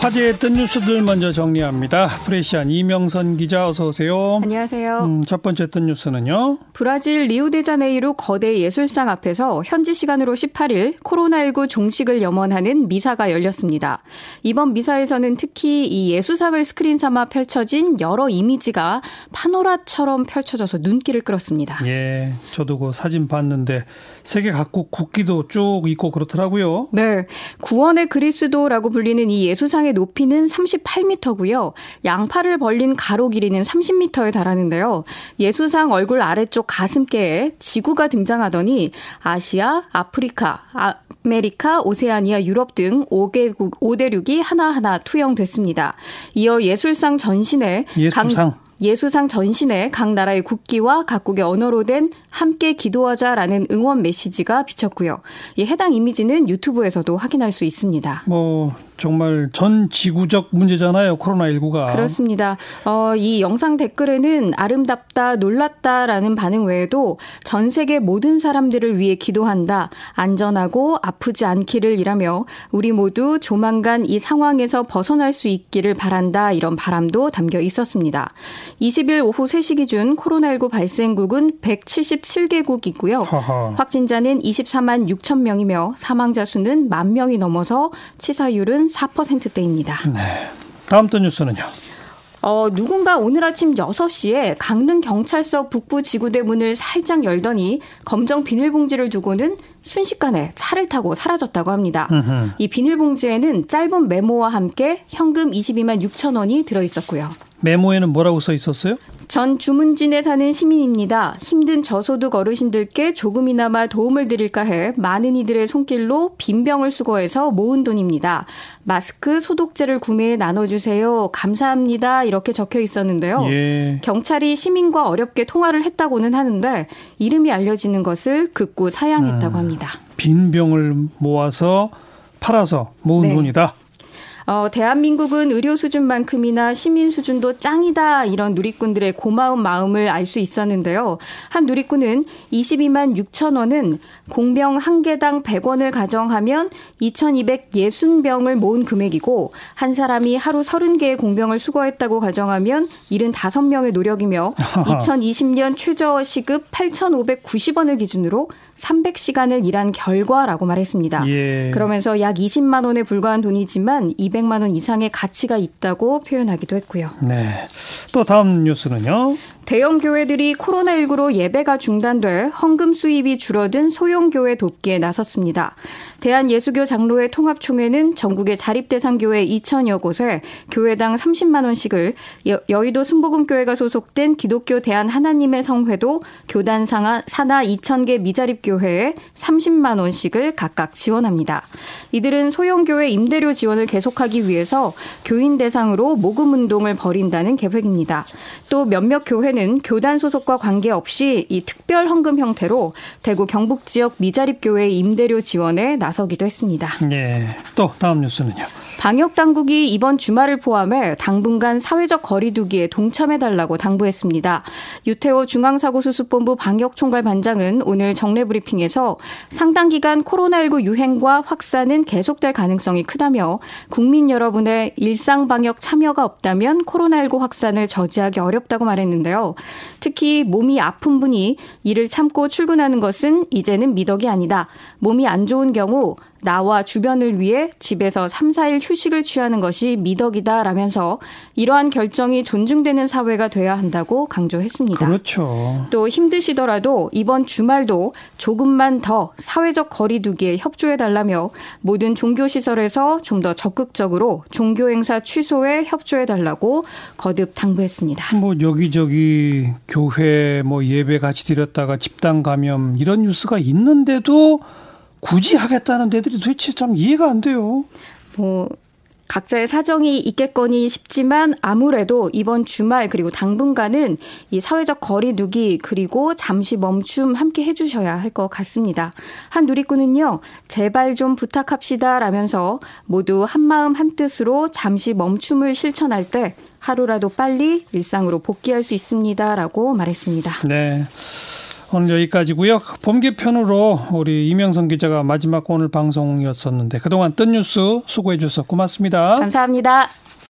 화제됐던 뉴스들 먼저 정리합니다. 프레시안 이명선 기자 어서 오세요. 안녕하세요. 음, 첫 번째 했던 뉴스는요. 브라질 리우데자네이루 거대 예수상 앞에서 현지 시간으로 18일 코로나19 종식을 염원하는 미사가 열렸습니다. 이번 미사에서는 특히 이 예수상을 스크린 삼아 펼쳐진 여러 이미지가 파노라마처럼 펼쳐져서 눈길을 끌었습니다. 예, 저도 그 사진 봤는데 세계 각국 국기도 쭉 있고 그렇더라고요. 네, 구원의 그리스도라고 불리는 이 예수상의 예수상의 높이는 38m고요. 양팔을 벌린 가로 길이는 30m에 달하는데요. 예수상 얼굴 아래쪽 가슴께에 지구가 등장하더니 아시아, 아프리카, 아메리카, 오세아니아, 유럽 등 5개국 5대륙이 하나하나 투영됐습니다. 이어 예수상 전신에 예수상 강, 예수상 전신에 각 나라의 국기와 각국의 언어로 된 함께 기도하자라는 응원 메시지가 비쳤고요. 이 해당 이미지는 유튜브에서도 확인할 수 있습니다. 뭐 정말 전 지구적 문제잖아요. 코로나19가. 그렇습니다. 어, 이 영상 댓글에는 아름답다, 놀랐다라는 반응 외에도 전 세계 모든 사람들을 위해 기도한다. 안전하고 아프지 않기를 이라며 우리 모두 조만간 이 상황에서 벗어날 수 있기를 바란다. 이런 바람도 담겨 있었습니다. 20일 오후 3시 기준 코로나19 발생국은 177개국이고요. 허허. 확진자는 24만 6천 명이며 사망자 수는 만 명이 넘어서 치사율은 4%대입니다. 네. 다음 또 뉴스는요. 어, 누군가 오늘 아침 6시에 강릉 경찰서 북부 지구대 문을 살짝 열더니 검정 비닐봉지를 두고는 순식간에 차를 타고 사라졌다고 합니다. 으흠. 이 비닐봉지에는 짧은 메모와 함께 현금 22만 6천 원이 들어 있었고요. 메모에는 뭐라고 써 있었어요? 전 주문진에 사는 시민입니다. 힘든 저소득 어르신들께 조금이나마 도움을 드릴까 해 많은 이들의 손길로 빈병을 수거해서 모은 돈입니다. 마스크, 소독제를 구매해 나눠주세요. 감사합니다. 이렇게 적혀 있었는데요. 예. 경찰이 시민과 어렵게 통화를 했다고는 하는데 이름이 알려지는 것을 극구 사양했다고 음, 합니다. 빈병을 모아서 팔아서 모은 네. 돈이다. 어, 대한민국은 의료 수준만큼이나 시민 수준도 짱이다 이런 누리꾼들의 고마운 마음을 알 수 있었는데요. 한 누리꾼은 22만 6천 원은 공병 한 개당 100원을 가정하면 2,260병을 모은 금액이고 한 사람이 하루 30개의 공병을 수거했다고 가정하면 75명의 노력이며 2020년 최저 시급 8,590원을 기준으로 300시간을 일한 결과라고 말했습니다. 예. 그러면서 약 20만 원에 불과한 돈이지만 200만 원 이상의 가치가 있다고 표현하기도 했고요. 네. 또 다음 뉴스는요. 대형 교회들이 코로나19로 예배가 중단돼 헌금 수입이 줄어든 소형 교회 돕기에 나섰습니다. 대한예수교 장로회 통합총회는 전국의 자립 대상 교회 2천여 곳에 교회당 30만 원씩을 여, 의도 순복음교회가 소속된 기독교 대한 하나님의 성회도 교단 상하, 산하 2천 개 미자립 교회에 30만 원씩을 각각 지원합니다. 이들은 소형 교회 임대료 지원을 계속하기 위해서 교인 대상으로 모금 운동을 벌인다는 계획입니다. 또 몇몇 교회는 교단 소속과 관계없이 이 특별 헌금 형태로 대구 경북 지역 미자립 교회 임대료 지원에 나 나서기도 했습니다. 네. 또 다음 뉴스는요. 방역 당국이 이번 주말을 포함해 당분간 사회적 거리두기에 동참해 달라고 당부했습니다. 유태호 중앙사고수습본부 방역총괄 반장은 오늘 정례 브리핑에서 상당 기간 코로나19 유행과 확산은 계속될 가능성이 크다며 국민 여러분의 일상 방역 참여가 없다면 코로나19 확산을 저지하기 어렵다고 말했는데요. 특히 몸이 아픈 분이 이를 참고 출근하는 것은 이제는 미덕이 아니다. 몸이 안 좋은 경우 나와 주변을 위해 집에서 3, 4일 휴식을 취하는 것이 미덕이다 라면서 이러한 결정이 존중되는 사회가 돼야 한다고 강조했습니다. 그렇죠. 또 힘드시더라도 이번 주말도 조금만 더 사회적 거리두기에 협조해 달라며 모든 종교 시설에서 좀 더 적극적으로 종교 행사 취소에 협조해 달라고 거듭 당부했습니다. 뭐 여기저기 교회 뭐 예배 같이 드렸다가 집단 감염 이런 뉴스가 있는데도 굳이 하겠다는 데들이 도대체 참 이해가 안 돼요. 뭐 각자의 사정이 있겠거니 싶지만 아무래도 이번 주말 그리고 당분간은 이 사회적 거리두기 그리고 잠시 멈춤 함께 해주셔야 할 것 같습니다. 한 누리꾼은요, 제발 좀 부탁합시다 라면서 모두 한 마음 한 뜻으로 잠시 멈춤을 실천할 때 하루라도 빨리 일상으로 복귀할 수 있습니다 라고 말했습니다. 네. 오늘 여기까지고요. 봄 개편으로 우리 이명성 기자가 마지막 오늘 방송이었었는데 그동안 뜬 뉴스 수고해 주셔서 고맙습니다. 감사합니다.